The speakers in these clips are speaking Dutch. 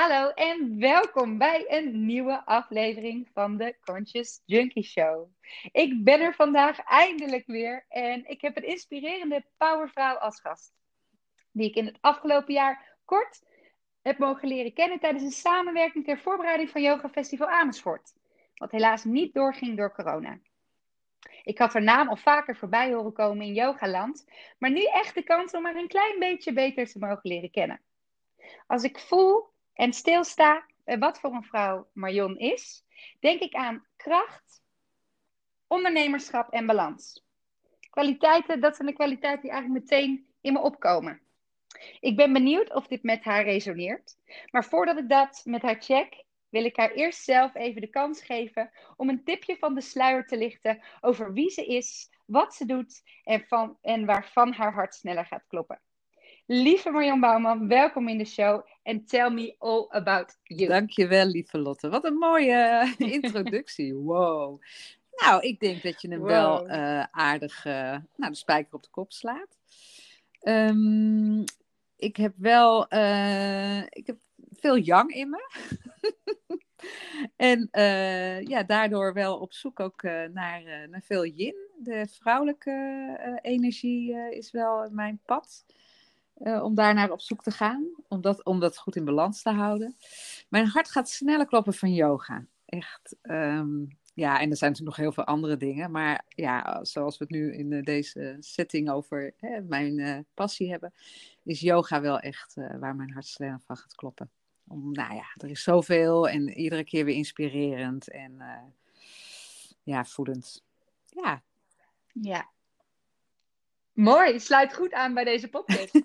Hallo en welkom bij een nieuwe aflevering van de Conscious Junkie Show. Ik ben er vandaag eindelijk weer en ik heb een inspirerende powervrouw als gast. Die ik in het afgelopen jaar kort heb mogen leren kennen tijdens een samenwerking ter voorbereiding van Yoga Festival Amersfoort. Wat helaas niet doorging door corona. Ik had haar naam al vaker voorbij horen komen in yogaland, maar nu echt de kans om haar een klein beetje beter te mogen leren kennen. Als ik voel en stilsta bij wat voor een vrouw Marion is, denk ik aan kracht, ondernemerschap en balans. Kwaliteiten, dat zijn de kwaliteiten die eigenlijk meteen in me opkomen. Ik ben benieuwd of dit met haar resoneert. Maar voordat ik dat met haar check, wil ik haar eerst zelf even de kans geven om een tipje van de sluier te lichten over wie ze is, wat ze doet en, van, en waarvan haar hart sneller gaat kloppen. Lieve Marjan Bouwman, welkom in de show en tell me all about you. Dankjewel, lieve Lotte. Wat een mooie introductie. Wow. Nou, ik denk dat je hem wel uh, aardig uh, nou, de spijker op de kop slaat. Um, ik heb wel uh, ik heb veel yang in me. en ja, daardoor wel op zoek ook naar, naar veel yin. De vrouwelijke energie is wel mijn pad. Uh, om daarnaar op zoek te gaan, om dat, om dat goed in balans te houden. Mijn hart gaat sneller kloppen van yoga. Echt. Um, ja, en er zijn natuurlijk nog heel veel andere dingen. Maar ja, zoals we het nu in uh, deze setting over hè, mijn uh, passie hebben, is yoga wel echt waar mijn hart sneller van gaat kloppen. Om, nou ja, er is zoveel en iedere keer weer inspirerend en ja, voedend. Ja. Ja, Mooi, sluit goed aan bij deze podcast.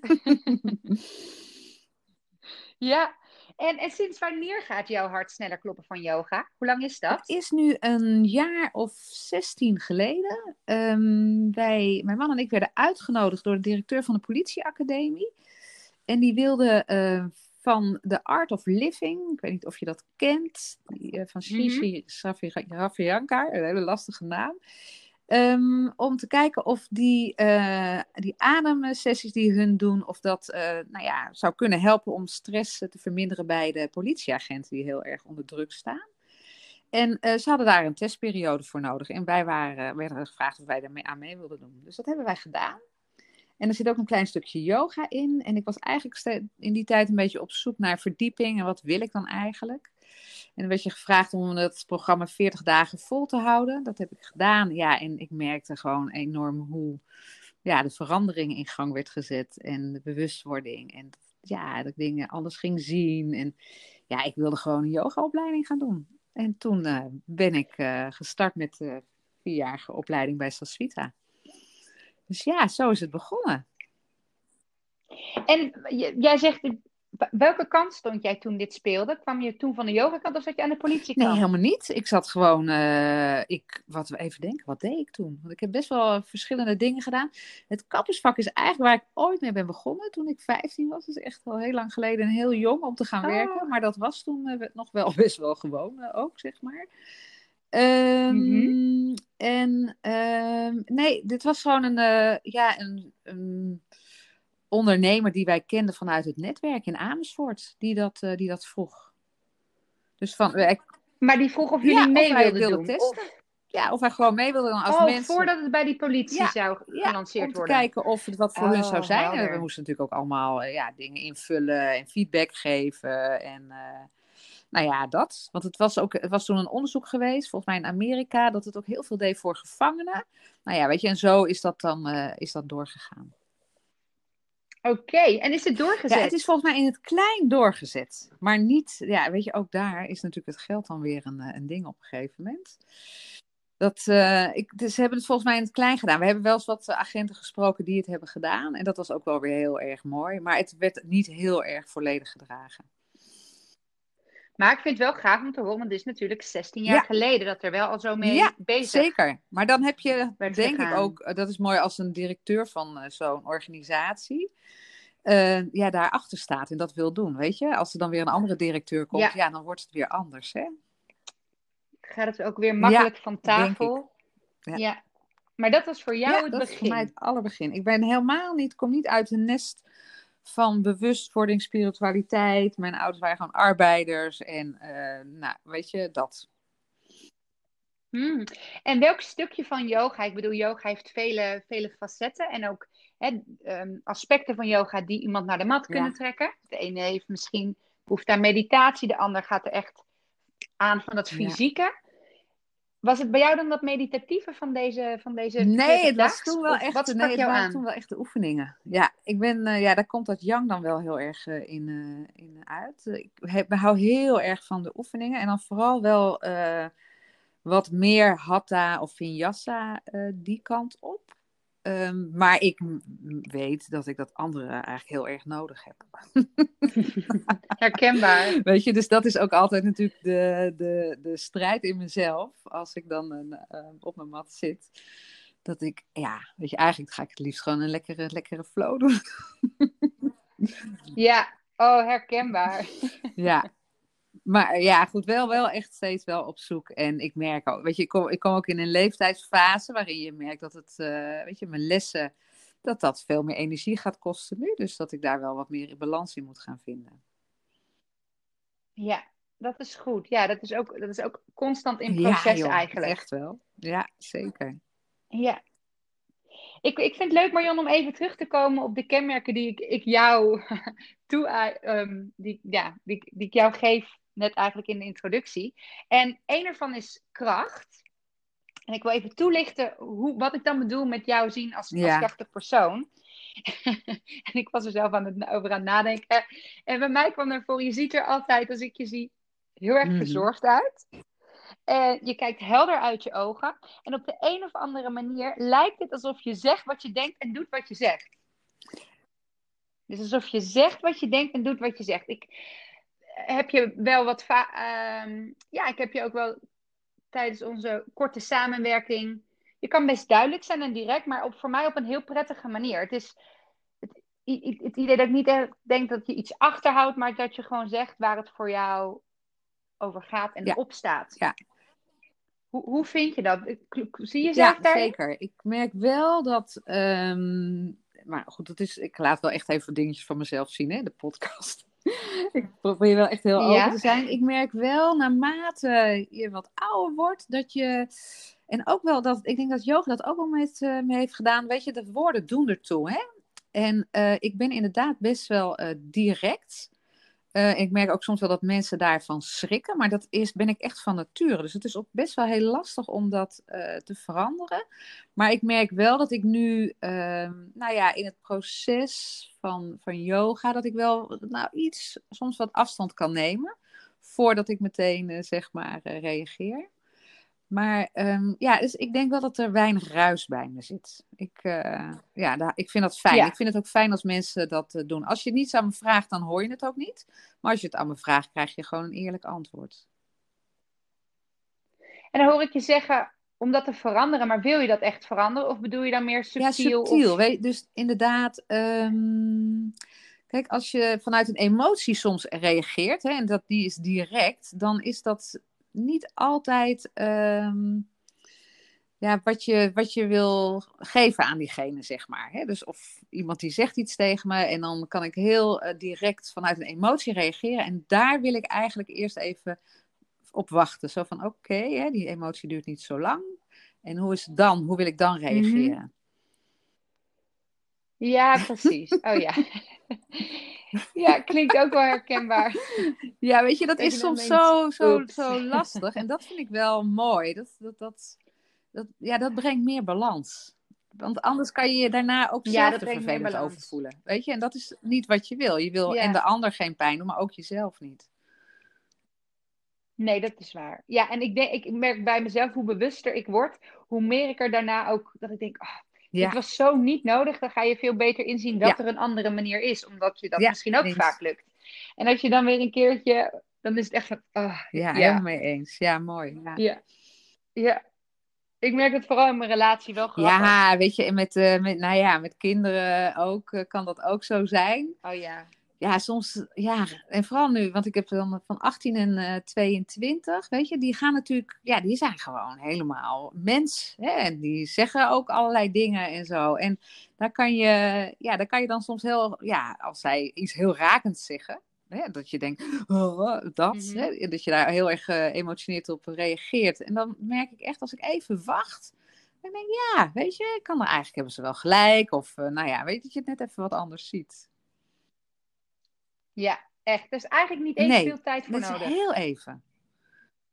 ja, en, en sinds wanneer gaat jouw hart sneller kloppen van yoga? Hoe lang is dat? Het is nu een jaar of 16 geleden. Um, wij, mijn man en ik werden uitgenodigd door de directeur van de politieacademie. En die wilde uh, van The Art of Living, ik weet niet of je dat kent, die, uh, van Shishi mm -hmm. een hele lastige naam. Um, om te kijken of die, uh, die ademsessies die hun doen, of dat uh, nou ja, zou kunnen helpen om stress te verminderen bij de politieagenten die heel erg onder druk staan. En uh, ze hadden daar een testperiode voor nodig. En wij waren, werden gevraagd of wij daarmee aan mee wilden doen. Dus dat hebben wij gedaan. En er zit ook een klein stukje yoga in. En ik was eigenlijk in die tijd een beetje op zoek naar verdieping. En wat wil ik dan eigenlijk? En dan werd je gevraagd om het programma 40 dagen vol te houden. Dat heb ik gedaan. Ja, en ik merkte gewoon enorm hoe ja, de verandering in gang werd gezet. En de bewustwording. En ja, dat ik dingen anders ging zien. En ja, ik wilde gewoon een yogaopleiding gaan doen. En toen uh, ben ik uh, gestart met de vierjarige opleiding bij Sasvita. Dus ja, zo is het begonnen. En jij zegt, welke kant stond jij toen dit speelde? Kwam je toen van de yogakant of zat je aan de politiekant? Nee, helemaal niet. Ik zat gewoon, uh, ik, wat we even denken, wat deed ik toen? Want ik heb best wel verschillende dingen gedaan. Het kappersvak is eigenlijk waar ik ooit mee ben begonnen toen ik 15 was. Dat is echt al heel lang geleden en heel jong om te gaan oh. werken. Maar dat was toen uh, nog wel best wel gewoon uh, ook, zeg maar. Um, mm-hmm. En um, nee, dit was gewoon een, ja, een, een ondernemer die wij kenden vanuit het netwerk in Amersfoort, die dat, uh, die dat vroeg. Dus van, wij... Maar die vroeg of jullie ja, mee wilden, wilden testen. Of... Ja, of wij gewoon mee wilden dan als oh, mensen... voordat het bij die politie ja, zou gelanceerd worden. om te kijken of het wat voor oh, hun zou zijn. En we moesten natuurlijk ook allemaal uh, ja, dingen invullen en feedback geven. En nou ja, dat. Want het was, ook, het was toen een onderzoek geweest, volgens mij in Amerika, dat het ook heel veel deed voor gevangenen. Nou ja, weet je, en zo is dat dan is dat doorgegaan. Oké, en is het doorgezet? Ja, het is volgens mij in het klein doorgezet. Maar niet, ja, weet je, ook daar is natuurlijk het geld dan weer een, eh, een ding op een gegeven moment. Dat, uh, ik, dus ze hebben het volgens mij in het klein gedaan. We hebben wel eens wat eh, agenten gesproken die het hebben gedaan. En dat was ook wel weer heel erg mooi. Maar het werd niet heel erg volledig gedragen. Maar ik vind het wel gaaf om te horen, want het is natuurlijk 16 jaar geleden dat er wel al zo mee ja, bezig zeker. Maar dan heb je, denk ik ook, dat is mooi als een directeur van uh, zo'n organisatie, uh, ja, daarachter staat en dat wil doen, weet je. Als er dan weer een andere directeur komt, ja, dan wordt het weer anders, hè. Gaat het ook weer makkelijk van tafel. Ja. ja. Maar dat was voor jou het dat begin? voor mij het allerbegin. Ik ben helemaal niet, kom niet uit een nest van bewustwording, spiritualiteit. Mijn ouders waren gewoon arbeiders en eh, nou, weet je, dat. Hmm. En welk stukje van yoga, ik bedoel, yoga heeft vele, vele facetten en ook hè, ehm, aspecten van yoga die iemand naar de mat kunnen trekken. De ene heeft misschien behoefte aan meditatie, de ander gaat er echt aan van het fysieke. Was het bij jou dan dat meditatieve van deze van deze Nee, het was toen wel echt, wat nee, het waren aan? toen wel echt de oefeningen. Ja, ik ben, uh, ja, daar komt dat yang dan wel heel erg uh, in, uh, in uit. Ik heb, hou heel erg van de oefeningen en dan vooral wel wat meer hatha of vinyasa die kant op. Um, maar ik weet dat ik dat andere eigenlijk heel erg nodig heb. Herkenbaar. Weet je, dus dat is ook altijd natuurlijk de, de, de strijd in mezelf. Als ik dan een, uh, op mijn mat zit. Dat ik, ja, weet je, eigenlijk ga ik het liefst gewoon een lekkere, lekkere flow doen. ja, oh, herkenbaar. ja, maar ja, goed, wel, wel echt steeds wel op zoek. En ik merk ook, weet je, ik kom, ik kom ook in een leeftijdsfase waarin je merkt dat het, uh, weet je, mijn lessen, dat dat veel meer energie gaat kosten nu. Dus dat ik daar wel wat meer balans in moet gaan vinden. Ja, dat is goed. Ja, dat is ook, dat is ook constant in proces ja, joh, eigenlijk. Echt wel. Ja, zeker. Ja. Ik, ik vind het leuk, Marion, om even terug te komen op de kenmerken die ik, ik jou toe, um, die, ja, die, die ik jou geef net eigenlijk in de introductie. En één ervan is kracht. En ik wil even toelichten hoe, wat ik dan bedoel met jou zien als, als krachtig persoon. en ik was er zelf aan het, over aan het nadenken. En bij mij kwam er voor, je ziet er altijd, als ik je zie, heel erg mhm. verzorgd uit. En je kijkt helder uit je ogen. En op de een of andere manier lijkt het alsof je zegt wat je denkt en doet wat je zegt. Dus alsof je zegt wat je denkt en doet wat je zegt. Ik, heb je wel wat. Uh, ja, ik heb je ook wel tijdens onze korte samenwerking. Je kan best duidelijk zijn en direct, maar op, voor mij op een heel prettige manier. Het is het, het idee dat ik niet denk dat je iets achterhoudt, maar dat je gewoon zegt waar het voor jou over gaat en ja. op staat. Ja. Hoe, hoe vind je dat? Zie je zelf ja, zeker. Ik merk wel dat. Um, maar goed, dat is, ik laat wel echt even dingetjes van mezelf zien, hè, de podcast ik probeer wel echt heel open te zijn. Ik merk wel naarmate je wat ouder wordt, dat je. En ook wel dat. Ik denk dat yoga dat ook wel met uh, me heeft gedaan. Weet je, de woorden doen ertoe. Hè? En uh, ik ben inderdaad best wel uh, direct. Uh, ik merk ook soms wel dat mensen daarvan schrikken, maar dat is, ben ik echt van nature. Dus het is ook best wel heel lastig om dat uh, te veranderen. Maar ik merk wel dat ik nu, uh, nou ja, in het proces van, van yoga, dat ik wel nou, iets, soms wat afstand kan nemen. Voordat ik meteen, eh, zeg maar, reageer. Maar um, ja, dus ik denk wel dat er weinig ruis bij me zit. Ik, uh, ja, daar, ik vind dat fijn. Ja. Ik vind het ook fijn als mensen dat uh, doen. Als je het niet aan me vraagt, dan hoor je het ook niet. Maar als je het aan me vraagt, krijg je gewoon een eerlijk antwoord. En dan hoor ik je zeggen om dat te veranderen, maar wil je dat echt veranderen? Of bedoel je dan meer subtiel? Ja, subtiel. Of... Weet, dus inderdaad, um, kijk, als je vanuit een emotie soms reageert, hè, en dat die is direct, dan is dat niet altijd um, ja, wat, je, wat je wil geven aan diegene, zeg maar. Hè? Dus of iemand die zegt iets tegen me en dan kan ik heel uh, direct vanuit een emotie reageren. En daar wil ik eigenlijk eerst even op wachten. Zo van, oké, okay, die emotie duurt niet zo lang. En hoe is het dan? Hoe wil ik dan reageren? Mm -hmm. Ja, precies. Oh ja. Ja, klinkt ook wel herkenbaar. Ja, weet je, dat is soms zo, zo, zo lastig. En dat vind ik wel mooi. Dat, dat, dat, dat, ja, dat brengt meer balans. Want anders kan je je daarna ook zelf er vervelend over voelen. Weet je, en dat is niet wat je wil. Je wil ja. en de ander geen pijn doen, maar ook jezelf niet. Nee, dat is waar. Ja, en ik, denk, ik merk bij mezelf hoe bewuster ik word, hoe meer ik er daarna ook, dat ik denk, oh, ja. Was zo niet nodig. Dan ga je veel beter inzien dat ja. er een andere manier is. Omdat je dat misschien ook vaak lukt. En als je dan weer een keertje... Dan is het echt van... Oh, ja, helemaal mee eens. Ja, mooi. Ja. ja. Ik merk het vooral in mijn relatie wel grappig. Ja, weet je, met, uh, met, nou ja, met kinderen ook, uh, kan dat ook zo zijn. Oh ja. Ja, soms, ja, en vooral nu, want ik heb dan van 18 en uh, 22, weet je, die gaan natuurlijk, ja, die zijn gewoon helemaal mens. Hè? En die zeggen ook allerlei dingen en zo. En daar kan je, ja, daar kan je dan soms heel, ja, als zij iets heel rakends zeggen, hè, dat je denkt, oh, dat, mm hè, dat je daar heel erg uh, emotioneerd op reageert. En dan merk ik echt, als ik even wacht, dan denk ik, ja, weet je, ik kan er eigenlijk hebben ze wel gelijk. Of, uh, nou ja, weet je, dat je het net even wat anders ziet. Ja, echt. Er is eigenlijk niet eens veel tijd voor nodig. heel even.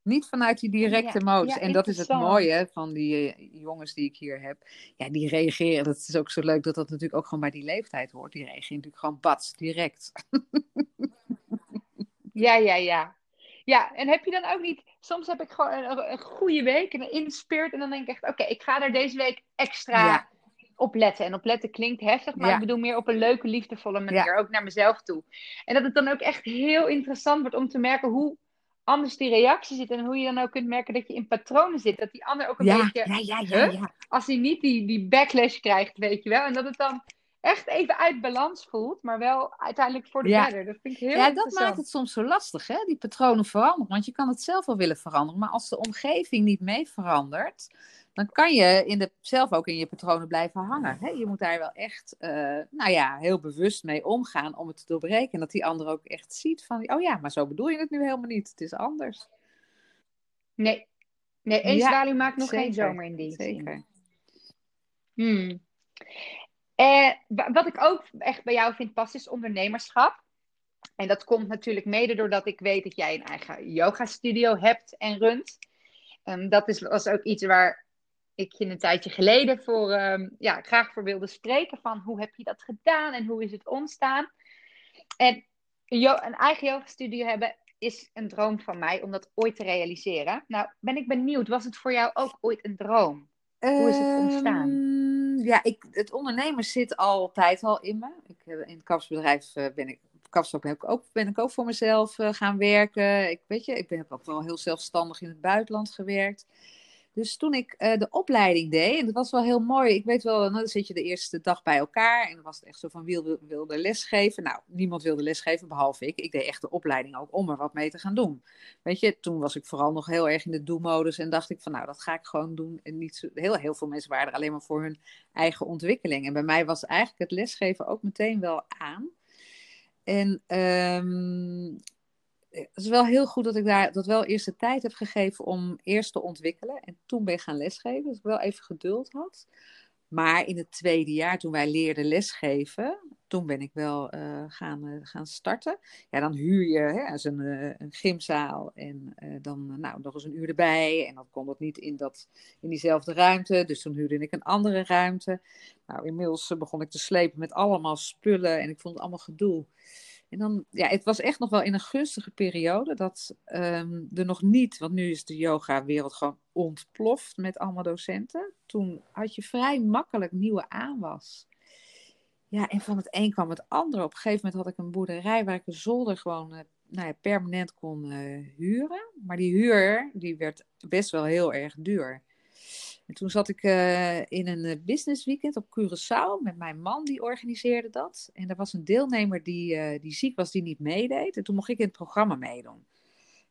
Niet vanuit die directe ja, modus. en dat is het mooie van die uh, jongens die ik hier heb. Ja, die reageren. Dat is ook zo leuk dat dat natuurlijk ook gewoon bij die leeftijd hoort. Die reageren natuurlijk gewoon bats, direct. ja, ja, ja. Ja, en heb je dan ook niet... Soms heb ik gewoon een, een goede week en een inspired. En dan denk ik echt, oké, ik ga er deze week extra opletten. En opletten klinkt heftig, maar ik bedoel meer op een leuke, liefdevolle manier. Ook naar mezelf toe. En dat het dan ook echt heel interessant wordt om te merken hoe anders die reactie zit. En hoe je dan ook kunt merken dat je in patronen zit. Dat die ander ook een beetje... Ja, ja, ja, ja. Als hij niet die, die backlash krijgt, weet je wel. En dat het dan echt even uit balans voelt, maar wel uiteindelijk voor de ja. verder. Dat vind ik heel Ja, dat maakt het soms zo lastig, hè? Die patronen veranderen. Want je kan het zelf wel willen veranderen, maar als de omgeving niet mee verandert, dan kan je in de, zelf ook in je patronen blijven hangen. Hè? Je moet daar wel echt, uh, nou ja, heel bewust mee omgaan om het te doorbreken. En dat die ander ook echt ziet van, oh ja, maar zo bedoel je het nu helemaal niet. Het is anders. Nee, nee één ja, maakt nog geen zomer in die Zeker. Hmm. Eh, wat ik ook echt bij jou vind past, is ondernemerschap. En dat komt natuurlijk mede doordat ik weet dat jij een eigen yoga studio hebt en runt. Um, dat is, was ook iets waar ik je een tijdje geleden voor, um, ja, graag voor wilde spreken. Van hoe heb je dat gedaan en hoe is het ontstaan? En een eigen yoga studio hebben is een droom van mij om dat ooit te realiseren. Nou, ben ik benieuwd, was het voor jou ook ooit een droom? Hoe is het ontstaan? Um, ja, ik, het ondernemen zit altijd al in me. Ik, in het kapsbedrijf uh, ben ik kapstok heb ik ook, ben ik ook voor mezelf uh, gaan werken. Ik, weet je, ik ben, heb ook wel heel zelfstandig in het buitenland gewerkt. Dus toen ik uh, de opleiding deed, en dat was wel heel mooi. Ik weet wel, nou, dan zit je de eerste dag bij elkaar. En dan was het echt zo van, wie wil, wilde lesgeven? Nou, niemand wilde lesgeven, behalve ik. Ik deed echt de opleiding ook om er wat mee te gaan doen. Weet je, toen was ik vooral nog heel erg in de do-modus. En dacht ik van, nou, dat ga ik gewoon doen. En niet zo, heel, heel veel mensen waren er alleen maar voor hun eigen ontwikkeling. En bij mij was eigenlijk het lesgeven ook meteen wel aan. En um, het is wel heel goed dat ik daar dat wel eerst de tijd heb gegeven om eerst te ontwikkelen. En toen ben ik gaan lesgeven. Dus ik wel even geduld had. Maar in het tweede jaar, toen wij leerden lesgeven, toen ben ik wel uh, gaan, uh, gaan starten. Ja, dan huur je hè, een, uh, een gymzaal en dan nou, nog eens een uur erbij. En dan kon dat niet in, dat, in diezelfde ruimte. Dus toen huurde ik een andere ruimte. Nou, inmiddels begon ik te slepen met allemaal spullen en ik vond het allemaal gedoe. En dan, ja, het was echt nog wel in een gunstige periode dat um, er nog niet, want nu is de yoga-wereld gewoon ontploft met allemaal docenten. Toen had je vrij makkelijk nieuwe aanwas. Ja, en van het een kwam het andere. Op een gegeven moment had ik een boerderij waar ik een zolder gewoon uh, nou ja, permanent kon uh, huren. Maar die huur, die werd best wel heel erg duur. En toen zat ik uh, in een eh, business weekend op Curaçao met mijn man, die organiseerde dat. En er was een deelnemer die, uh, die ziek was, die niet meedeed. En toen mocht ik in het programma meedoen.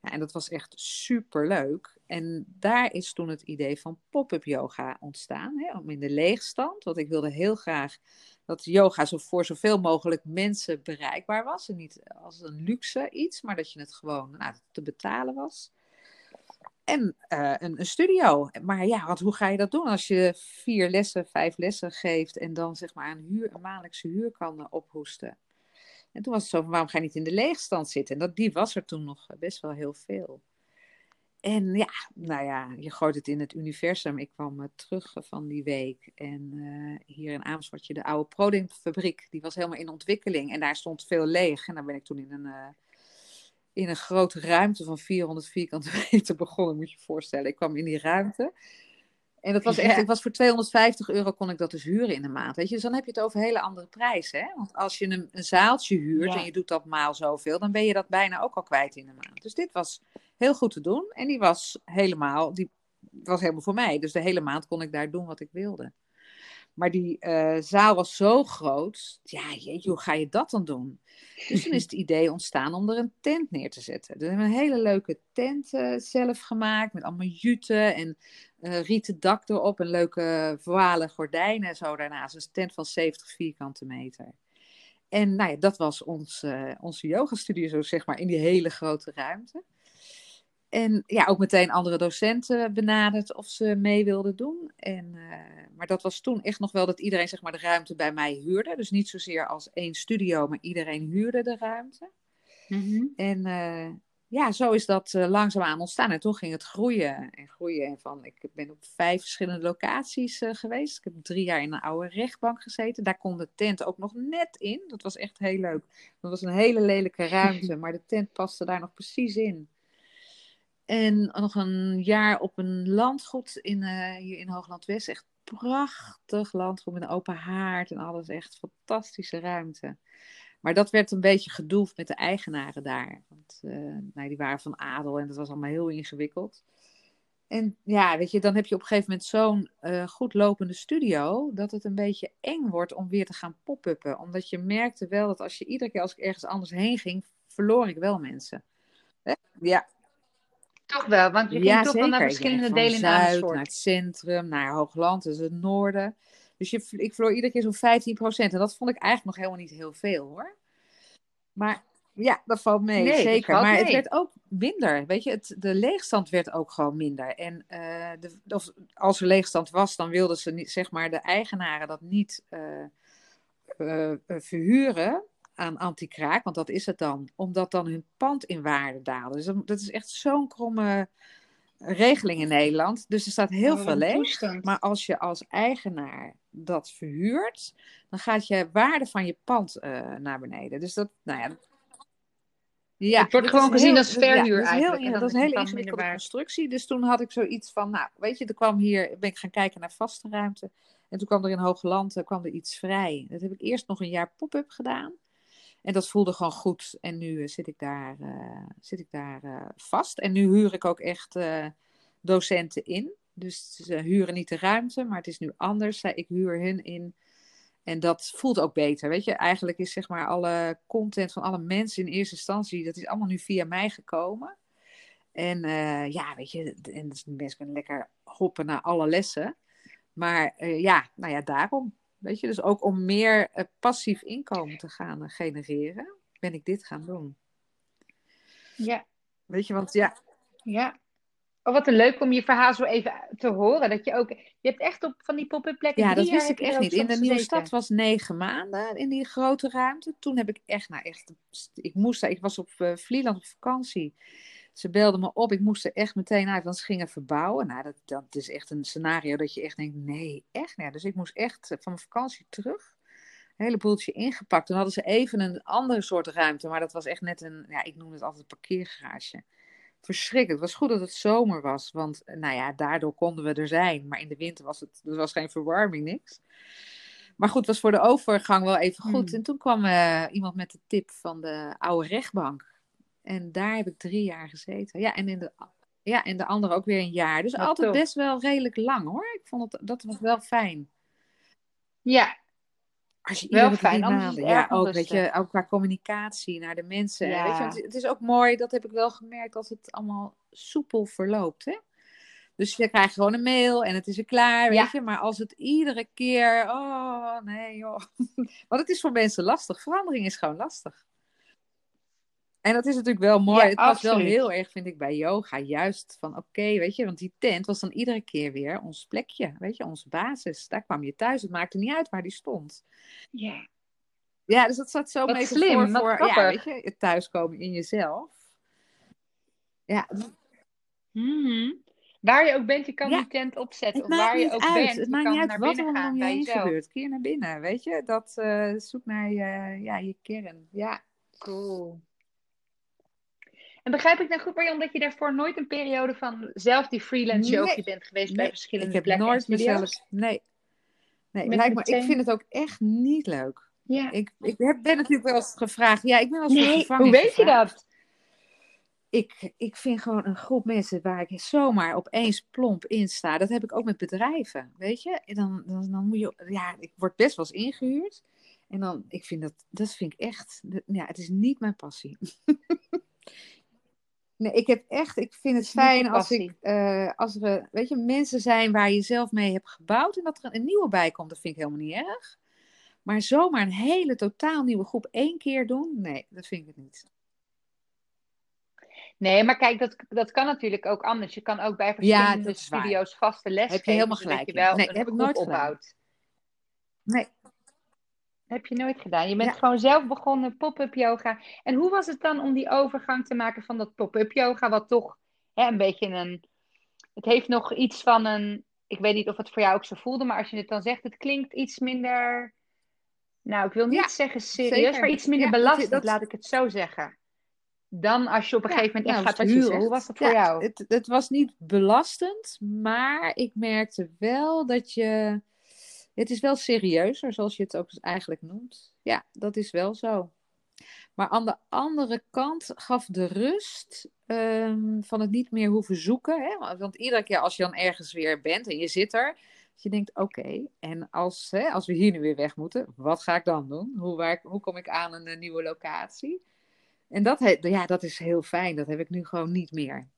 En dat was echt super leuk. En daar is toen het idee van pop-up yoga ontstaan. Hè, om in de leegstand, want ik wilde heel graag dat yoga zo voor zoveel mogelijk mensen bereikbaar was. En niet als een luxe iets, maar dat je het gewoon nou, te betalen was en uh, een, studio. Maar ja, wat, hoe ga je dat doen als je vier lessen, vijf lessen geeft en dan zeg maar een, huur, een maandelijkse huur kan uh, ophoesten? En toen was het zo van, waarom ga je niet in de leegstand zitten? En dat, die was er toen nog best wel heel veel. En ja, nou ja, je gooit het in het universum. Ik kwam uh, terug van die week en hier in Amersfoort, de oude Proding-fabriek, die was helemaal in ontwikkeling. En daar stond veel leeg. En daar ben ik toen in een in een grote ruimte van 400 vierkante meter begonnen, moet je je voorstellen. Ik kwam in die ruimte. En dat was echt, ik was voor 250 euro kon ik dat dus huren in de maand. Weet je, dus dan heb je het over hele andere prijzen. Hè? Want als je een, een zaaltje huurt en je doet dat maal zoveel, dan ben je dat bijna ook al kwijt in de maand. Dus dit was heel goed te doen. En die was helemaal, die was helemaal voor mij. Dus de hele maand kon ik daar doen wat ik wilde. Maar die uh, zaal was zo groot. Ja, hoe ga je dat dan doen? Dus toen is het idee ontstaan om er een tent neer te zetten. Dus we hebben een hele leuke tent uh, zelf gemaakt. Met allemaal juten en uh, rieten dak erop. En leuke voile gordijnen en zo daarnaast. Dus een tent van 70 vierkante meter. En nou ja, dat was ons, onze yogastudio, zo zeg maar, in die hele grote ruimte. En ja, ook meteen andere docenten benaderd of ze mee wilden doen. En, uh, maar dat was toen echt nog wel dat iedereen zeg maar, de ruimte bij mij huurde. Dus niet zozeer als één studio, maar iedereen huurde de ruimte. Mm-hmm. En uh, ja, zo is dat uh, langzaamaan ontstaan. En toen ging het groeien en groeien. En van, ik ben op vijf verschillende locaties geweest. Ik heb drie jaar in een oude rechtbank gezeten. Daar kon de tent ook nog net in. Dat was echt heel leuk. Dat was een hele lelijke ruimte, maar de tent paste daar nog precies in. En nog een jaar op een landgoed in, uh, hier in Hoogland-West. Echt prachtig landgoed met een open haard en alles. Echt fantastische ruimte. Maar dat werd een beetje gedoefd met de eigenaren daar. Want uh, nou, die waren van adel en dat was allemaal heel ingewikkeld. En ja, weet je, dan heb je op een gegeven moment zo'n uh, goed lopende studio. dat het een beetje eng wordt om weer te gaan pop-uppen. Omdat je merkte wel dat als je iedere keer als ik ergens anders heen ging. verloor ik wel mensen. Ja, toch wel, want je ging ja, toch wel naar verschillende van delen in Zuid, naar het centrum, naar Hoogland, dus het noorden. Dus je, ik verloor iedere keer zo'n 15% En dat vond ik eigenlijk nog helemaal niet heel veel hoor. Maar ja, dat valt mee, Nee, zeker. valt Maar het werd ook minder. Weet je, het, de leegstand werd ook gewoon minder. En eh, de, of, als er leegstand was, dan wilden ze niet, zeg maar, de eigenaren dat niet eh, verhuren aan anti-kraak, want dat is het dan, omdat dan hun pand in waarde daalde. Dus dat, dat is echt zo'n kromme regeling in Nederland. Dus er staat heel Oh, veel leeg. Maar als je als eigenaar dat verhuurt, dan gaat je waarde van je pand eh, naar beneden. Dus dat, nou ja. Ja, Het wordt gewoon gezien heel- als ja, verhuur dat is heel- eigenlijk. Dat is een hele ingewikkelde constructie. Dus toen had ik zoiets van, nou, weet je, er kwam hier, ben ik gaan kijken naar vaste ruimte. En toen kwam er in Hoogland kwam er iets vrij. Dat heb ik eerst nog een jaar pop-up gedaan. En dat voelde gewoon goed. En nu eh, zit ik daar, eh, zit ik daar eh, vast. En nu huur ik ook echt docenten in. Dus ze huren niet de ruimte, maar het is nu anders. Ik huur hen in. En dat voelt ook beter. Weet je, eigenlijk is zeg maar alle content van alle mensen in eerste instantie, dat is allemaal nu via mij gekomen. En ja, weet je, en mensen kunnen lekker hoppen naar alle lessen. Maar ja, nou ja, daarom. Weet je, dus ook om meer eh, passief inkomen te gaan eh, genereren, ben ik dit gaan doen. Ja, Weet je, want ja, ja. Oh, wat een leuk om je verhaal zo even te horen. Dat je ook, je hebt echt op van die pop-up plekken. ja dat wist ik echt niet. In de nieuwe stad was negen maanden in die grote ruimte. Toen heb ik echt, nou echt, ik moest daar, ik was op uh, Vlieland op vakantie. Ze belden me op, ik moest er echt meteen uit, want ze gingen verbouwen. Nou, dat, dat is echt een scenario dat je echt denkt, nee, echt niet. Dus ik moest echt eh, van mijn vakantie terug. Een hele boeltje ingepakt. Toen hadden ze even een andere soort ruimte, maar dat was echt net een, ja, ik noem het altijd een parkeergarage. Verschrikkelijk. Het was goed dat het zomer was, want nou ja, daardoor konden we er zijn. Maar in de winter was het, er was geen verwarming, niks. Maar goed, het was voor de overgang wel even goed. Hmm. En toen kwam uh, iemand met de tip van de oude rechtbank. En daar heb ik drie jaar gezeten. Ja, en in de, ja, en de andere ook weer een jaar. Dus Wat altijd tof. best wel redelijk lang hoor. Ik vond het, dat was wel fijn. Ja, Als je Wel fijn, maanden, ja, ook, weet je, ook qua communicatie naar de mensen. Ja. Weet je, want het is ook mooi, dat heb ik wel gemerkt, dat het allemaal soepel verloopt. Hè? Dus je krijgt gewoon een mail en het is er klaar, weet Ja. je. Maar als het iedere keer, oh nee joh. Want het is voor mensen lastig. Verandering is gewoon lastig. En dat is natuurlijk wel mooi. Ja, het was wel heel erg, vind ik, bij yoga. Juist van, oké, weet je, want die tent was dan iedere keer weer ons plekje. Weet je, onze basis. Daar kwam je thuis. Het maakte niet uit waar die stond. ja. Ja, dus dat zat zo mee slim, voor, ja, weet je, het thuiskomen in jezelf. Ja, Mhm. Waar je ook bent, je kan Ja. die tent opzetten. het Of maakt waar je niet ook uit. bent, het je maakt kan niet uit naar wat er binnen allemaal gaan om je bij heen jezelf. gebeurt. Keer naar binnen, weet je. Dat eh, zoek naar je, ja, je kern. Ja. Cool. En begrijp ik nou goed, Marjan, dat je daarvoor nooit een periode van zelf die freelance Nee. bent geweest bij Nee, verschillende ik heb plekken nooit mezelf... Nee. Nee, Met lijkt me, ik vind het ook echt niet leuk. Ja. Ik, ik heb, ben natuurlijk wel eens gevraagd. Ja, ik ben wel eens Nee, hoe weet je gevraagd. dat? ik, ik vind gewoon een groep mensen waar ik zomaar opeens plomp in sta. Dat heb ik ook met bedrijven, weet je. En dan, dan, dan moet je, ja, ik word best wel eens ingehuurd. En dan, ik vind dat, dat vind ik echt, ja, het is niet mijn passie. nee, ik heb echt, ik vind het, fijn als ik, uh, als er, weet je, mensen zijn waar je zelf mee hebt gebouwd en dat er een nieuwe bij komt, dat vind ik helemaal niet erg. Maar zomaar een hele totaal nieuwe groep één keer doen, nee, dat vind ik het niet. Nee, maar kijk, dat, dat kan natuurlijk ook anders. Je kan ook bij verschillende ja, studio's vaste les Heb je helemaal gelijk. Je wel nee, heb ik nooit opbouwt. Nee. Heb je nooit gedaan. Je bent gewoon zelf begonnen, pop-up yoga. En hoe was het dan om die overgang te maken van dat pop-up yoga, wat toch hè, een beetje een. Het heeft nog iets van een. Ik weet niet of het voor jou ook zo voelde, maar als je het dan zegt, het klinkt iets minder. Nou, ik wil niet zeggen serieus, maar iets minder belastend, laat ik het zo zeggen dan als je op een gegeven moment echt nou, gaat huren. Hoe was dat voor jou? Het, het, was niet belastend, maar ik merkte wel dat je... Het is wel serieuzer, zoals je het ook eigenlijk noemt. Ja, dat is wel zo. Maar aan de andere kant gaf de rust ehm, van het niet meer hoeven zoeken. Hè? Want iedere keer als je dan ergens weer bent en je zit er, dat je denkt: oké, en als, hè, als we hier nu weer weg moeten, wat ga ik dan doen? Hoe, waar, hoe kom ik aan een nieuwe locatie? En dat, ja, dat is heel fijn. Dat heb ik nu gewoon niet meer.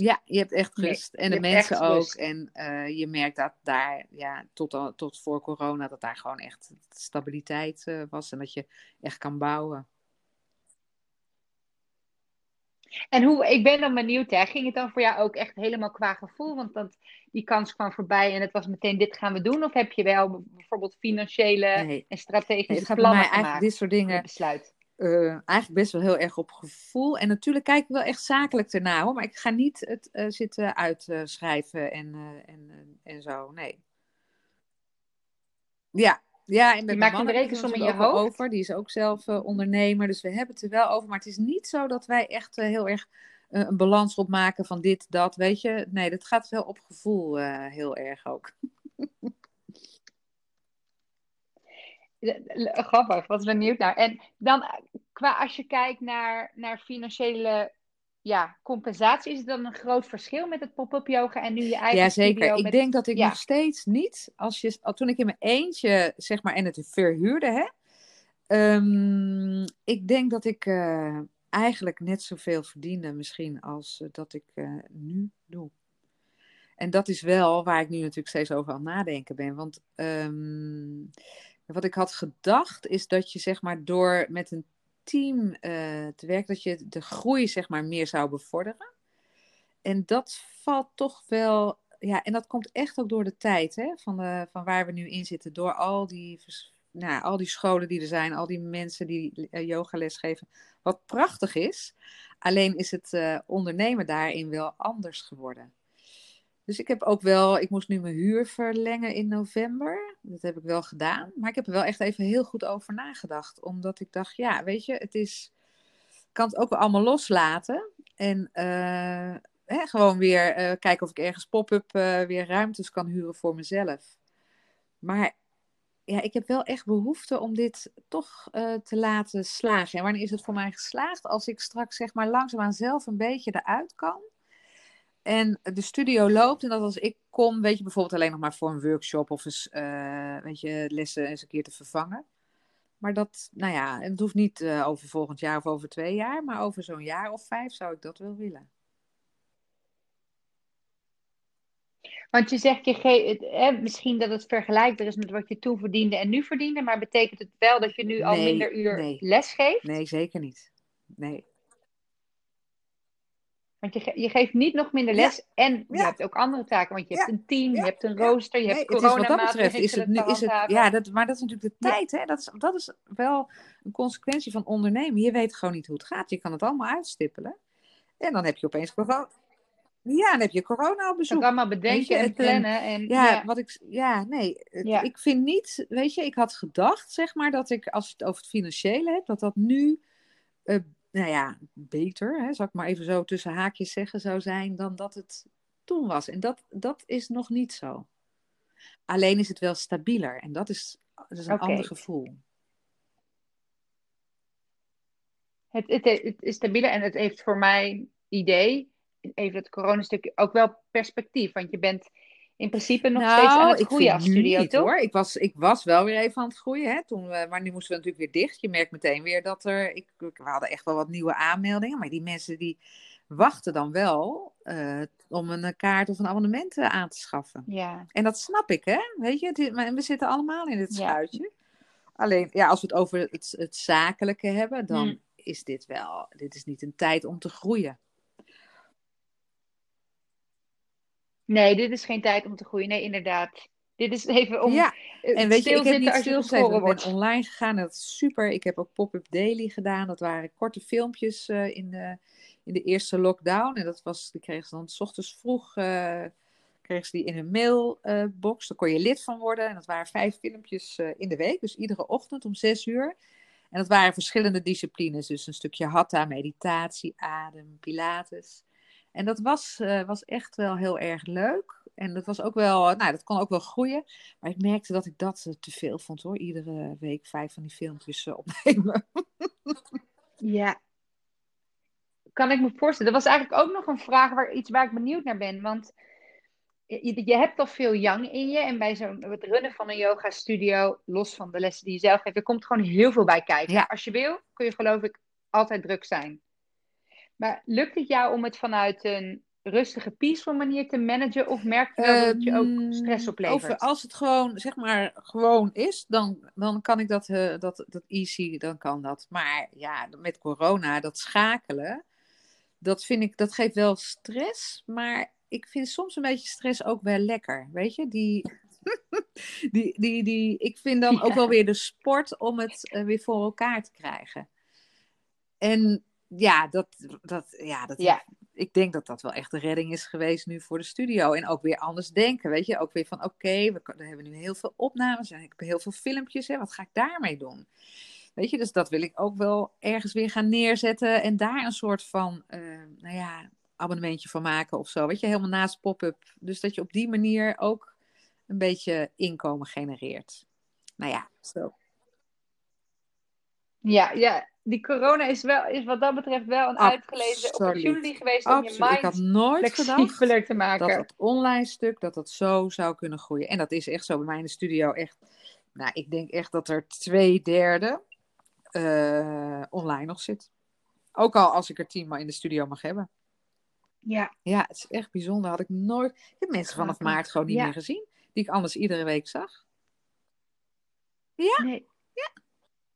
Ja, je hebt echt rust. en de mensen ook. En uh, je merkt dat daar, ja, tot, tot voor corona, dat daar gewoon echt stabiliteit uh, was. En dat je echt kan bouwen. En hoe, ik ben dan benieuwd, hè, ging het dan voor jou ook echt helemaal qua gevoel? Want dat, die kans kwam voorbij en het was meteen dit gaan we doen? Of heb je wel bijvoorbeeld financiële en strategische nee, plannen mij eigenlijk dit soort dingen besluit? Uh, eigenlijk best wel heel erg op gevoel. En natuurlijk kijk ik wel echt zakelijk ernaar hoor. Maar ik ga niet het uh, zitten uitschrijven en, uh, en, en zo. Nee. Ja, ja, en je maakt een rekensom in je hoofd. Over. Die is ook zelf ondernemer. Dus we hebben het er wel over. Maar het is niet zo dat wij echt heel erg een balans opmaken van dit, dat. Weet je, nee, dat gaat wel op gevoel heel erg ook. Grappig, wat benieuwd naar. En dan, qua als je kijkt naar, naar financiële ja, compensatie, is het dan een groot verschil met het pop-up yoga en nu je eigen Ja, zeker. Ik denk dat ik nog steeds niet, als je, toen ik in mijn eentje, zeg maar, en het verhuurde, hè, um, ik denk dat ik uh, eigenlijk net zoveel verdiende misschien als uh, dat ik uh, nu doe. En dat is wel waar ik nu natuurlijk steeds over aan nadenken ben. Want um, wat ik had gedacht is dat je zeg maar door met een team uh, te werken, dat je de groei zeg maar meer zou bevorderen. En dat valt toch wel, ja, en dat komt echt ook door de tijd hè, van, de, van waar we nu in zitten. Door al die, nou, al die scholen die er zijn, al die mensen die uh, yogales geven. Wat prachtig is. Alleen is het uh, ondernemen daarin wel anders geworden. Dus ik heb ook wel, ik moest nu mijn huur verlengen in november. Dat heb ik wel gedaan. Maar ik heb er wel echt even heel goed over nagedacht. Omdat ik dacht, ja, weet je, het is. Ik kan het ook wel allemaal loslaten. En uh, hè, gewoon weer uh, kijken of ik ergens pop-up uh, weer ruimtes kan huren voor mezelf. Maar ja, ik heb wel echt behoefte om dit toch te laten slagen. En wanneer is het voor mij geslaagd? Als ik straks zeg maar langzaamaan zelf een beetje eruit kan en de studio loopt en dat als ik kom, weet je, bijvoorbeeld alleen nog maar voor een workshop of eens, uh, weet je, lessen eens een keer te vervangen. Maar dat, nou ja, het hoeft niet uh, over volgend jaar of over twee jaar, maar over zo'n jaar of vijf zou ik dat wel willen. Want je zegt, je geeft, misschien dat het vergelijkbaar is met wat je toen verdiende en nu verdiende, maar betekent het wel dat je nu al minder uur nee. les geeft? Nee, zeker niet. Nee, want je, je geeft niet nog minder les en je hebt ook andere taken. Want je hebt een team, je hebt een rooster, je hebt corona Wat dat betreft is het nu... Is het, ja, dat, maar dat is natuurlijk de tijd. Hè? Dat, is, dat is wel een consequentie van ondernemen. Je weet gewoon niet hoe het gaat. Je kan het allemaal uitstippelen. En dan heb je opeens corona. Ja, dan heb je corona op bezoek. kan allemaal bedenken en plannen. En, ja, wat ik, ja, nee. Ik vind niet, weet je, ik had gedacht, zeg maar, dat ik, als je het over het financiële hebt, dat dat nu uh, nou ja, beter, hè, zal ik maar even zo tussen haakjes zeggen, zou zijn dan dat het toen was. En dat, dat is nog niet zo. Alleen is het wel stabieler en dat is, dat is een ander gevoel. Het, het, het is stabieler en het heeft voor mijn idee, even het coronastukje, ook wel perspectief. Want je bent in principe nog steeds aan het ik groeien als studio, niet, toch? hoor. Ik was, ik was wel weer even aan het groeien. Hè, toen we, maar nu moesten we natuurlijk weer dicht. Je merkt meteen weer dat er... Ik, we hadden echt wel wat nieuwe aanmeldingen. Maar die mensen die wachten dan wel eh, om een kaart of een abonnement eh, aan te schaffen. Ja, En dat snap ik, hè? Weet je, het we zitten allemaal in dit Ja. schuitje. Alleen, ja, als we het over het, het zakelijke hebben, dan Hmm. is dit wel... Dit is niet een tijd om te groeien. Nee, dit is geen tijd om te groeien. Nee, inderdaad. Dit is even om ja, eh, En weet je, ik heb stilzitten niet gevroren Ik ben online gegaan dat is super. Ik heb ook Pop-Up Daily gedaan. Dat waren korte filmpjes eh, in, de, in de eerste lockdown. En dat was, die kregen ze dan s ochtends vroeg eh, kregen ze die in hun mailbox. Daar kon je lid van worden. En dat waren vijf filmpjes in de week. Dus iedere ochtend om zes uur. En dat waren verschillende disciplines. Dus een stukje hatha, meditatie, adem, pilates. En dat was, eh, was echt wel heel erg leuk. En dat was ook wel, nou, dat kon ook wel groeien. Maar ik merkte dat ik dat eh, te veel vond hoor. Iedere week vijf van die filmpjes eh, opnemen. Ja, kan ik me voorstellen. Dat was eigenlijk ook nog een vraag waar iets waar ik benieuwd naar ben. Want je, je hebt al veel yang in je. En bij zo'n het runnen van een yoga studio, los van de lessen die je zelf geeft, er komt gewoon heel veel bij kijken. Ja. Als je wil, kun je geloof ik altijd druk zijn. Maar lukt het jou om het vanuit een rustige, peaceful manier te managen? Of merk je wel dat je ook Ehm, stress oplevert? Over, als het gewoon, zeg maar, gewoon is, dan, dan kan ik dat, eh, dat, dat easy, dan kan dat. Maar ja, met corona, dat schakelen, dat vind ik, dat geeft wel stress. Maar ik vind soms een beetje stress ook wel lekker, weet je? Die, die, die, die, ik vind dan ook wel weer de sport om het eh, weer voor elkaar te krijgen. En ja, dat, dat, ja, dat Ja. ik denk dat dat wel echt de redding is geweest nu voor de studio. En ook weer anders denken, weet je. Ook weer van, oké, we, hebben nu heel veel opnames en ik heb heel veel filmpjes. Hè, wat ga ik daarmee doen? Weet je, dus dat wil ik ook wel ergens weer gaan neerzetten. En daar een soort van, eh, nou ja, abonnementje van maken of zo. Weet je, helemaal naast pop-up. Dus dat je op die manier ook een beetje inkomen genereert. Nou ja, zo. Ja, ja, die corona is, wel, is wat dat betreft wel een uitgelezen Absoluut. opportunity geweest om je Absoluut. Ik had mind nooit flexibeler te maken. dat het online stuk, dat dat zo zou kunnen groeien. En dat is echt zo bij mij in de studio echt. Nou, ik denk echt dat er twee derde eh, online nog zit. Ook al als ik er tien maar in de studio mag hebben. Ja, Ja, het is echt bijzonder. Had ik nooit. Ik heb mensen vanaf maart gewoon niet Ja. meer gezien. Die ik anders iedere week zag. nee.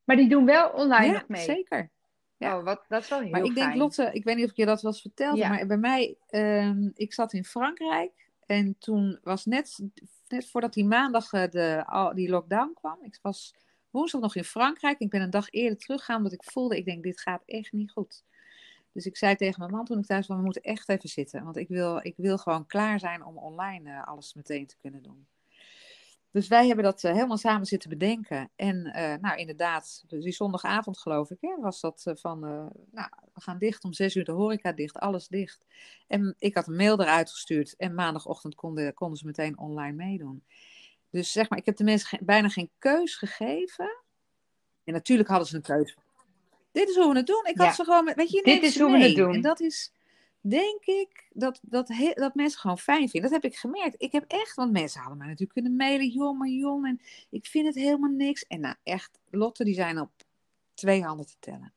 Maar die doen wel online ja, nog mee. zeker. ja. Oh, wat, dat is wel heel Maar ik denk. Lotte, ik weet niet of ik je dat wel eens vertelde, Ja. maar bij mij, ehm, ik zat in Frankrijk en toen was net, net voordat die maandag eh, de, al- die lockdown kwam, ik was woensdag nog in Frankrijk, ik ben een dag eerder teruggegaan omdat ik voelde, ik denk, dit gaat echt niet goed. Dus ik zei tegen mijn man toen ik thuis kwam, we moeten echt even zitten, want ik wil, ik wil gewoon klaar zijn om online eh, alles meteen te kunnen doen. Dus wij hebben dat eh, helemaal samen zitten bedenken. En eh, nou, inderdaad, dus die zondagavond geloof ik, hè, was dat eh, van, nou, we gaan dicht om zes uur de horeca dicht, alles dicht. En ik had een mail eruit gestuurd en maandagochtend konden, konden ze meteen online meedoen. Dus zeg maar, ik heb de mensen bijna geen keus gegeven. En natuurlijk hadden ze een keus. Dit is hoe we het doen. Ik Ja. had ze gewoon, met- weet je, Dit is hoe we het doen. En dat is, denk ik, dat, dat, dat mensen gewoon fijn vinden. Dat heb ik gemerkt. Ik heb echt, want mensen hadden mij natuurlijk kunnen mailen, joh, maar jong, en ik vind het helemaal niks. En nou, echt, Lotte, die zijn op twee handen te tellen.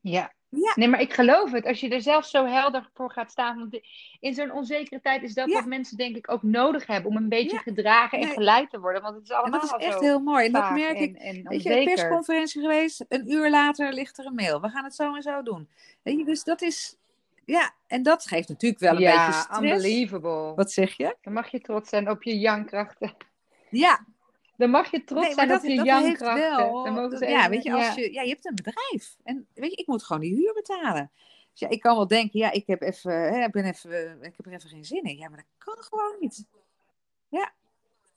Ja. Ja. Nee, maar ik geloof het. Als je er zelf zo helder voor gaat staan. Want in zo'n onzekere tijd is dat Ja. wat mensen denk ik ook nodig hebben. Om een beetje Ja. gedragen en Nee. geleid te worden. Want het is En allemaal dat is echt heel mooi. En dat merk en, ik. en Weet je, persconferentie geweest, een uur later ligt er een mail. We gaan het zo en zo doen. Weet je, dus dat is, ja, en dat geeft natuurlijk wel een ja, beetje stress. unbelievable. Wat zeg je? Dan mag je trots zijn op je jankkrachten. Ja, Dan mag je trots nee, zijn dat, op je dat. Dan mogen ze ja, even- weet je, als ja. je, ja, je hebt een bedrijf. En weet je, ik moet gewoon die huur betalen. Dus ja, ik kan wel denken, ja, ik heb, even, hè, ik ben even, ik heb er even geen zin in. Ja, maar dat kan gewoon niet. Ja,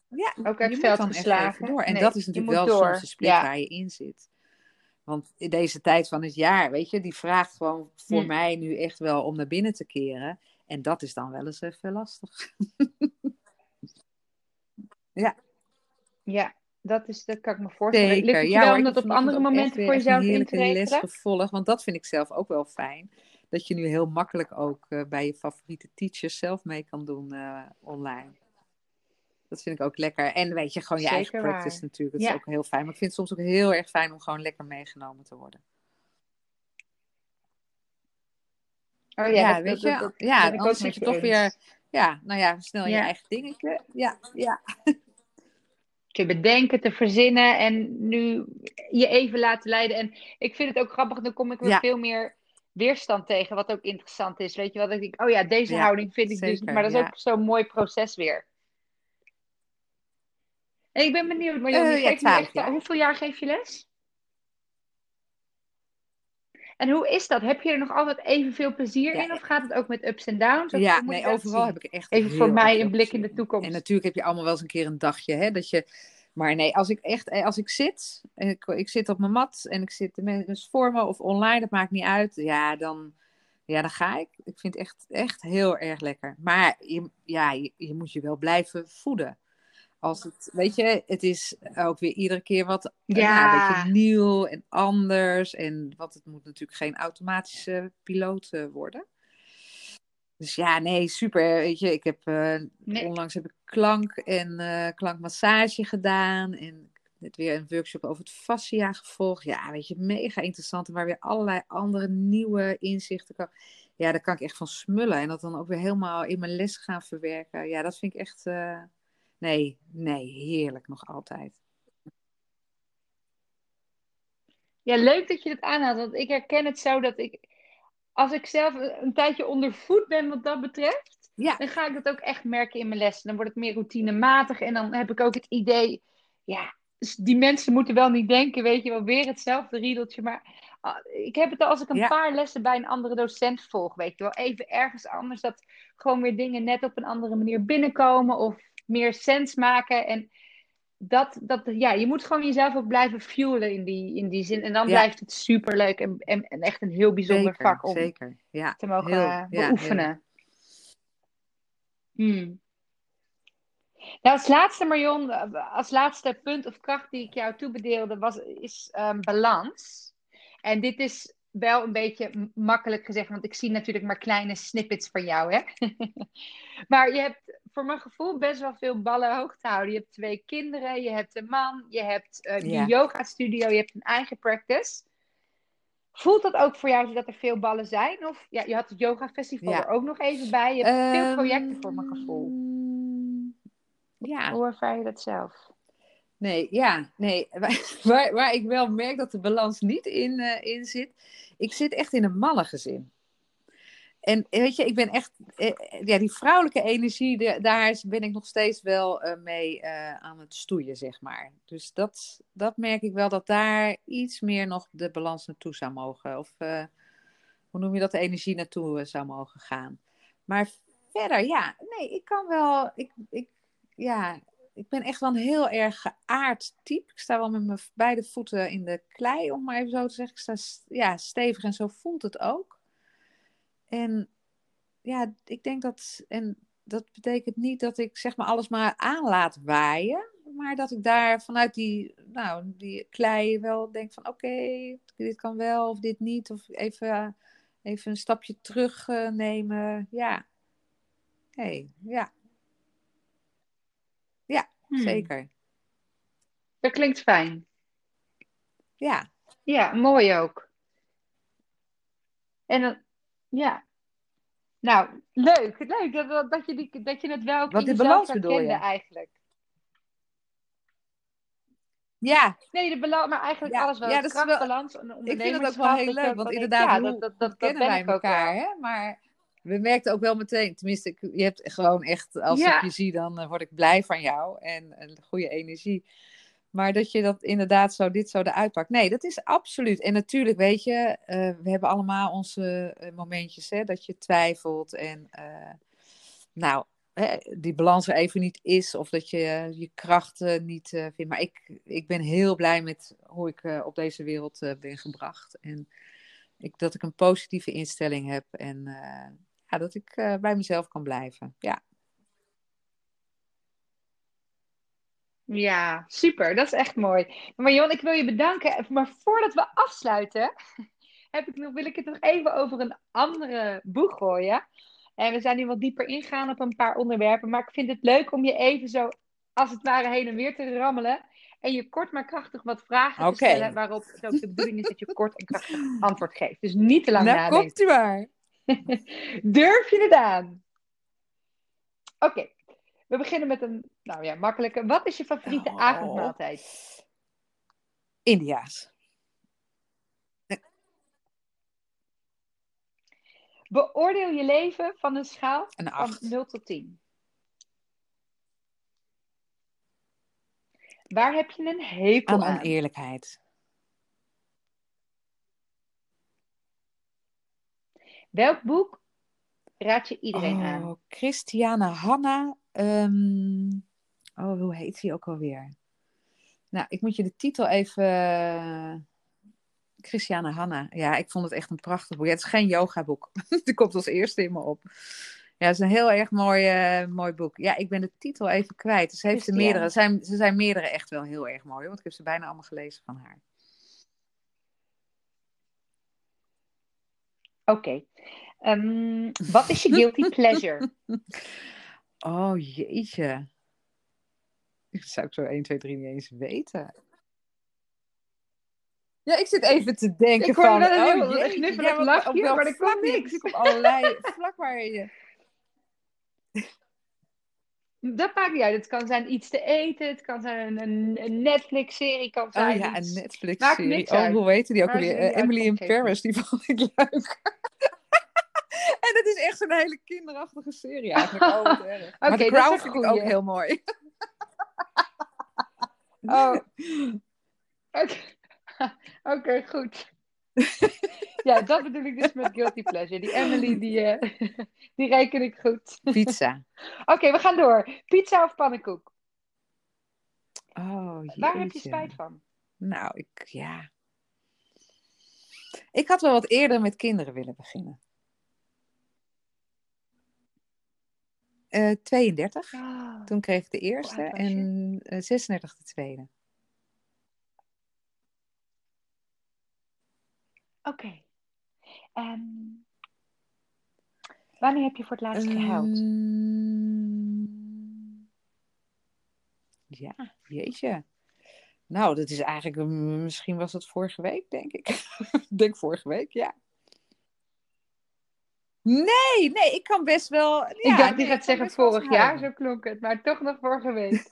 ja Ook uit veld dan geslagen. door. En Nee, dat is natuurlijk wel door. soms de split Ja. waar je in zit. Want in deze tijd van het jaar, weet je, die vraagt gewoon voor Hm. mij nu echt wel om naar binnen te keren. En dat is dan wel eens even lastig. Ja. Dat, is, dat kan ik me voorstellen. Zeker. Het Ja, wel om dat op andere momenten voor jezelf in te les gevolgd. Want dat vind ik zelf ook wel fijn. Dat je nu heel makkelijk ook eh, bij je favoriete teachers zelf mee kan doen eh, online. Dat vind ik ook lekker. En weet je, gewoon je eigen Zeker practice waar. natuurlijk. Dat Ja. is ook heel fijn. Maar ik vind het soms ook heel erg fijn om gewoon lekker meegenomen te worden. Oh ja, Ja, dat, weet dat, je, dat, ja, anders met zit je toch eens. weer, ja, nou ja, snel je Ja. eigen dingetje. Ja, ja, te bedenken, te verzinnen en nu je even laten leiden. En ik vind het ook grappig, dan kom ik weer Ja. veel meer weerstand tegen, wat ook interessant is. Weet je wat? Ik denk, oh ja, deze Ja, houding vind ik dus, zeker, maar dat is ja. ook zo'n mooi proces weer. En ik ben benieuwd, nu 12 echt, hoeveel jaar geef je les? En hoe is dat? Heb je er nog altijd evenveel plezier Ja, in? Of gaat het ook met ups en downs? Of Ja, nee, overal zien? heb ik echt Even voor mij een blik in de toekomst. En natuurlijk heb je allemaal wel eens een keer een dagje, hè, dat je... Maar nee, als ik echt, eh, als ik zit, ik, ik zit op mijn mat en ik zit de mensen voor me of online, dat maakt niet uit. Ja, dan, ja, dan ga ik. Ik vind het echt, echt heel erg lekker. Maar je, ja, je, je moet je wel blijven voeden. Als het, weet je, het is ook weer iedere keer wat ja. Ja. een beetje nieuw en anders. En wat het moet natuurlijk geen automatische piloot eh, worden. Dus ja, nee, super. Weet je, ik heb eh, Nee. onlangs heb ik klank en eh, klankmassage gedaan. En net weer een workshop over het fascia gevolgd. Ja, weet je, mega interessant. En waar weer allerlei andere nieuwe inzichten komen. Ja, daar kan ik echt van smullen. En dat dan ook weer helemaal in mijn les gaan verwerken. Ja, dat vind ik echt... eh, Nee, nee, heerlijk nog altijd. Ja, leuk dat je dat aanhaalt. Want ik herken het zo dat ik, als ik zelf een tijdje onder voet ben wat dat betreft, Ja, dan ga ik dat ook echt merken in mijn les. Dan wordt het meer routinematig en dan heb ik ook het idee, ja, dus die mensen moeten wel niet denken, weet je wel, weer hetzelfde riedeltje. Maar ah, ik heb het al als ik een Ja. paar lessen bij een andere docent volg, weet je wel, even ergens anders, dat gewoon weer dingen net op een andere manier binnenkomen of meer sens maken. En dat, dat, ja, je moet gewoon jezelf ook blijven fuelen in die, in die zin. En dan Ja. blijft het superleuk en, en, en echt een heel bijzonder zeker, vak om zeker. Ja, te mogen heel, eh, ja, beoefenen. Hmm. Nou, als laatste, Marion, als laatste punt of kracht die ik jou toebedeelde, was, is ehm, balans. En dit is wel een beetje makkelijk gezegd, want ik zie natuurlijk maar kleine snippets van jou, hè? maar je hebt voor mijn gevoel best wel veel ballen hoog te houden. Je hebt twee kinderen, je hebt een man, je hebt eh, die Ja. yoga studio, je hebt een eigen practice. Voelt dat ook voor jou dat er veel ballen zijn? Of ja, je had het yoga festival Ja. er ook nog even bij. Je hebt veel Ehm, projecten voor mijn gevoel. Ja, Hoe ervaar je dat zelf? Nee, ja, nee. Waar, waar, ik wel merk dat de balans niet in, eh, in zit. Ik zit echt in een mannengezin. En weet je, ik ben echt, eh, ja, die vrouwelijke energie, daar ben ik nog steeds wel eh, mee eh, aan het stoeien, zeg maar. Dus dat, dat merk ik wel, dat daar iets meer nog de balans naartoe zou mogen. Of eh, hoe noem je dat, de energie naartoe eh, zou mogen gaan. Maar verder, ja, nee, ik kan wel, ik, ik, ja, ik ben echt wel een heel erg geaard type. Ik sta wel met mijn beide voeten in de klei, om maar even zo te zeggen. Ik sta ja, stevig en zo voelt het ook. En ja, ik denk dat, en dat betekent niet dat ik zeg maar alles maar aan laat waaien, maar dat ik daar vanuit die, nou, die klei wel denk van oké, dit kan wel of dit niet, of even, even een stapje terug eh, nemen. Ja, hey, ja, Hmm. zeker. Dat klinkt fijn. Ja, Ja, mooi ook. En dan, ja. Nou, leuk. Leuk dat, dat, je, die, dat je het wel Wat in balans bedoel je? eigenlijk. ja, Nee, de balans, maar eigenlijk Ja, alles wel. ja, dat is wel- een ik vind het ook wel heel leuk, want inderdaad, ja, dat, dat, dat, dat kennen wij elkaar, hè? Maar we merkten ook wel meteen, tenminste, ik- je hebt gewoon echt, als Ja. ik je zie, dan eh, word ik blij van jou en een goede energie. Maar dat je dat inderdaad zo, dit zo eruit pakt. Nee, dat is absoluut. En natuurlijk, weet je, eh, we hebben allemaal onze eh, momentjes, hè, dat je twijfelt en, nou, hè, die balans er even niet is of dat je je krachten niet vindt. Maar ik, ik ben heel blij met hoe ik op deze wereld ben gebracht. En ik, dat ik een positieve instelling heb en ja, dat ik eh, bij mezelf kan blijven. Ja, Ja, super. Dat is echt mooi. Maar Jon, ik wil je bedanken. Maar voordat we afsluiten, heb ik nog, wil ik het nog even over een andere boek gooien. En we zijn nu wat dieper ingaan op een paar onderwerpen. Maar ik vind het leuk om je even zo, als het ware, heen en weer te rammelen. En je kort maar krachtig wat vragen te stellen. Waarop het ook de bedoeling is dat je kort en krachtig antwoord geeft. Dus niet te lang Nou, nadenken. komt u maar. Durf je het aan? Oké, we beginnen met een, nou ja, makkelijke. Wat is je favoriete Oh. avondmaaltijd? India's. Beoordeel je leven van een schaal Een van acht. 0 tot 10. Waar heb je een hekel Aan aan? oneerlijkheid. Welk boek raad je iedereen oh, aan? Christiane Hanna. ehm, oh, hoe heet die ook alweer? Nou, ik moet je de titel even. Christiane Hanna. Ja, ik vond het echt een prachtig boek. Ja, het is geen yogaboek. Die komt als eerste in me op. Ja, het is een heel erg mooi, eh, mooi boek. Ja, ik ben de titel even kwijt. Dus ze heeft er Christiane. meerdere. Ze zijn, ze zijn meerdere echt wel heel erg mooi. Want ik heb ze bijna allemaal gelezen van haar. Oké. Ehm, wat is je guilty pleasure? Oh jeetje. Dat zou ik zo 1, 2, 3 niet eens weten. Ja, ik zit even te denken Ik hoorde van... wel een heel oh, knuffelig ja, maar lachje, maar er niet? niks. Ik op allerlei vlak waar je... Dat maakt niet uit. Het kan zijn iets te eten, het kan zijn een, een, Netflix-serie, kan zijn Oh ja, iets- een Netflix-serie. Oh, uit. hoe heette die ook alweer? die Eh, Emily in Paris, die vond ik leuk. en het is echt zo'n hele kinderachtige serie eigenlijk. Oh, wat erg. maar The dat is Crown vind ik ook heel mooi. Oh. Oké, Oké, goed. ja, dat bedoel ik dus met guilty pleasure. Die Emily, die, eh, die reken ik goed. Pizza. Oké, we gaan door. Pizza of pannenkoek? Oh, jeetje. Waar heb je spijt van? Nou, ik, ja. Ik had wel wat eerder met kinderen willen beginnen. Eh 32. Ah, Toen kreeg ik de eerste en eh 36 de tweede. Oké. Ehm, wanneer heb je voor het laatst gehuild? Ehm, ja, jeetje. Nou, dat is eigenlijk, misschien was het vorige week, denk ik. Ik denk vorige week, ja. Nee, nee, ik kan best wel. Ja, ik dacht, die nee, gaat zeggen vorig jaar, zo klonk het. Maar toch nog vorige week.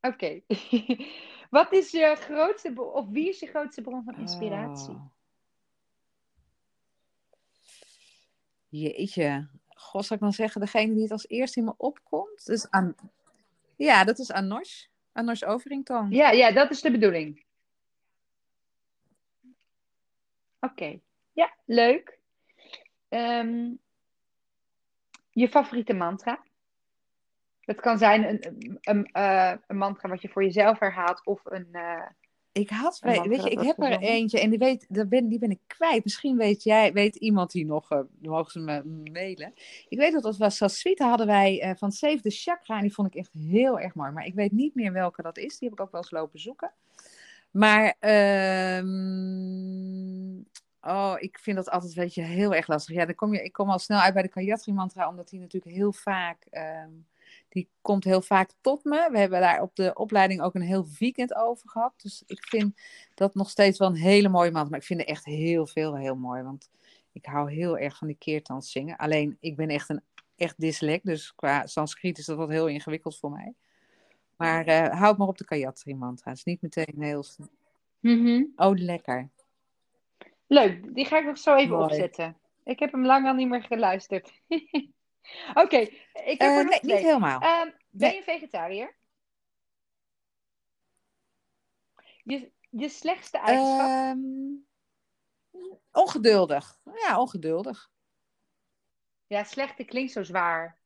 Oké. Wat is je grootste, of wie is je grootste bron van inspiratie? Oh. Jeetje. God, zou ik dan zeggen, degene die het als eerste in me opkomt? Dus An... Ja, dat is Anosh. Anosh Overington. Ja, ja, dat is de bedoeling. Oké. Ja, leuk. Ehm, je favoriete mantra? Het kan zijn een, een, eh, een mantra wat je voor jezelf herhaalt of een... eh, Ik weet, weet je, ik heb er eentje en die, weet, dat ben, die ben ik kwijt. Misschien weet jij, weet iemand die nog, dan mogen ze me mailen. Ik weet dat dat was Saswita hadden wij eh, van Save the Chakra en die vond ik echt heel erg mooi. Maar ik weet niet meer welke dat is. Die heb ik ook wel eens lopen zoeken. Maar, ehm, oh, ik vind dat altijd, weet je, heel erg lastig. Ja, dan kom je, ik kom al snel uit bij de Kayatri mantra, omdat die natuurlijk heel vaak, ehm, die komt heel vaak tot me. We hebben daar op de opleiding ook een heel weekend over gehad. Dus ik vind dat nog steeds wel een hele mooie mantra. Maar ik vind er echt heel veel heel mooi, want ik hou heel erg van die keertans zingen. Alleen, ik ben echt een echt dyslect, dus qua Sanskriet is dat wat heel ingewikkeld voor mij. Maar eh houd maar op de Kayatri mantra. Het is niet meteen heel... snel. mhm. Oh, lekker. Leuk, die ga ik nog zo even Mooi. opzetten. Ik heb hem lang al niet meer geluisterd. Oké, ik heb Eh, nog nee, twee. niet helemaal. Ehm, ben Nee. je vegetariër? Je, je slechtste eigenschap? Ehm, ongeduldig. Ja, ongeduldig. Ja, slechte klinkt zo zwaar.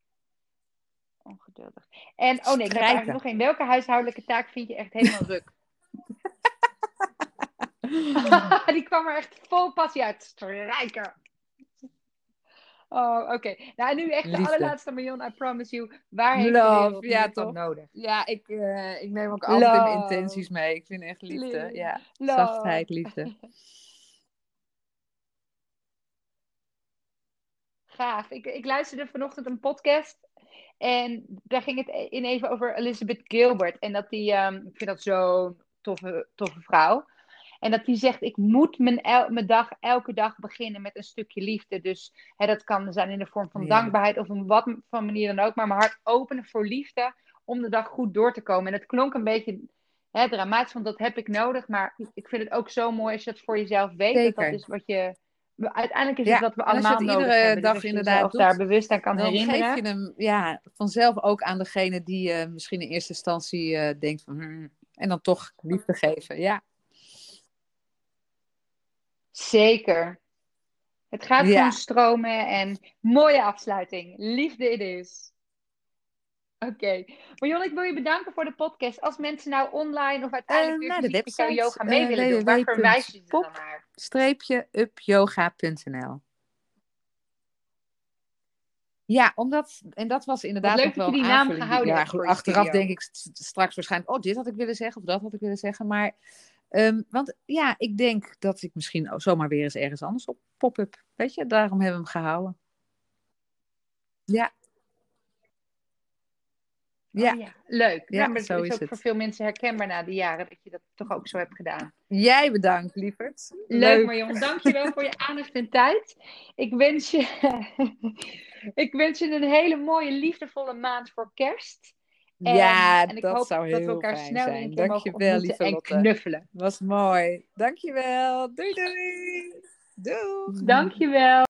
Ongeduldig. En, oh nee, ik heb eigenlijk nog één. Welke huishoudelijke taak vind je echt helemaal ruk? Die kwam er echt vol passie uit. Strijken. Oh, oké. Nou, en nu echt de Liefde. allerlaatste Marion, I promise you. Waar heeft de Love, ja, toch? nodig? Ja, ik, eh, ik neem ook altijd mijn intenties mee. Ik vind echt liefde. Lief. Ja, Love. zachtheid, liefde. Gaaf. Ik, ik luisterde vanochtend een podcast. En daar ging het in even over Elizabeth Gilbert. En dat die, ehm, ik vind dat zo'n toffe, toffe vrouw. En dat die zegt, ik moet mijn, el- mijn dag elke dag beginnen met een stukje liefde. Dus hè, dat kan zijn in de vorm van dankbaarheid of op wat voor manier dan ook. Maar mijn hart openen voor liefde om de dag goed door te komen. En het klonk een beetje hè, dramatisch, want dat heb ik nodig. Maar ik vind het ook zo mooi als je dat voor jezelf weet. Dat Zeker. dat is wat je... Uiteindelijk is Ja, het wat we als je allemaal het nodig iedere hebben. Dus dag als inderdaad doet, daar bewust aan kan Dan herinneren. geef je hem ja, vanzelf ook aan degene die eh, misschien in eerste instantie eh, denkt van... hmm, en dan toch liefde geven. Ja, Zeker. Het gaat Ja. gewoon stromen en mooie afsluiting. Liefde it is. Oké. Marion, ik wil je bedanken voor de podcast. Als mensen nou online of uiteindelijk weer naar de website, yoga mee eh, willen doen, waar verwijs je ze dan naar? streepje upyoga.nl Ja, omdat, en dat was inderdaad leuk dat wel je die naam gehouden ja, goed, achteraf denk ik st- straks waarschijnlijk, oh, dit had ik willen zeggen of dat had ik willen zeggen. Maar, ehm, want ja, ik denk dat ik misschien zomaar weer eens ergens anders op pop-up. Weet je, daarom hebben we hem gehouden. Ja. Ja, Oh, ja. Leuk. Ja, Ja, maar zo het is is ook het. voor veel mensen herkenbaar na die jaren dat je dat toch ook zo hebt gedaan. jij bedankt, lieverd. Leuk, Marion. Dankjewel voor je aandacht en tijd. Ik wens je, ik wens je een hele mooie, liefdevolle maand voor kerst. En, ja, en ik dat hoop zou dat heel we elkaar fijn snel zijn. een keer mogen Dankjewel, lieve en Lotte. knuffelen. Was mooi. Dankjewel. Doei doei. Doei. Dankjewel.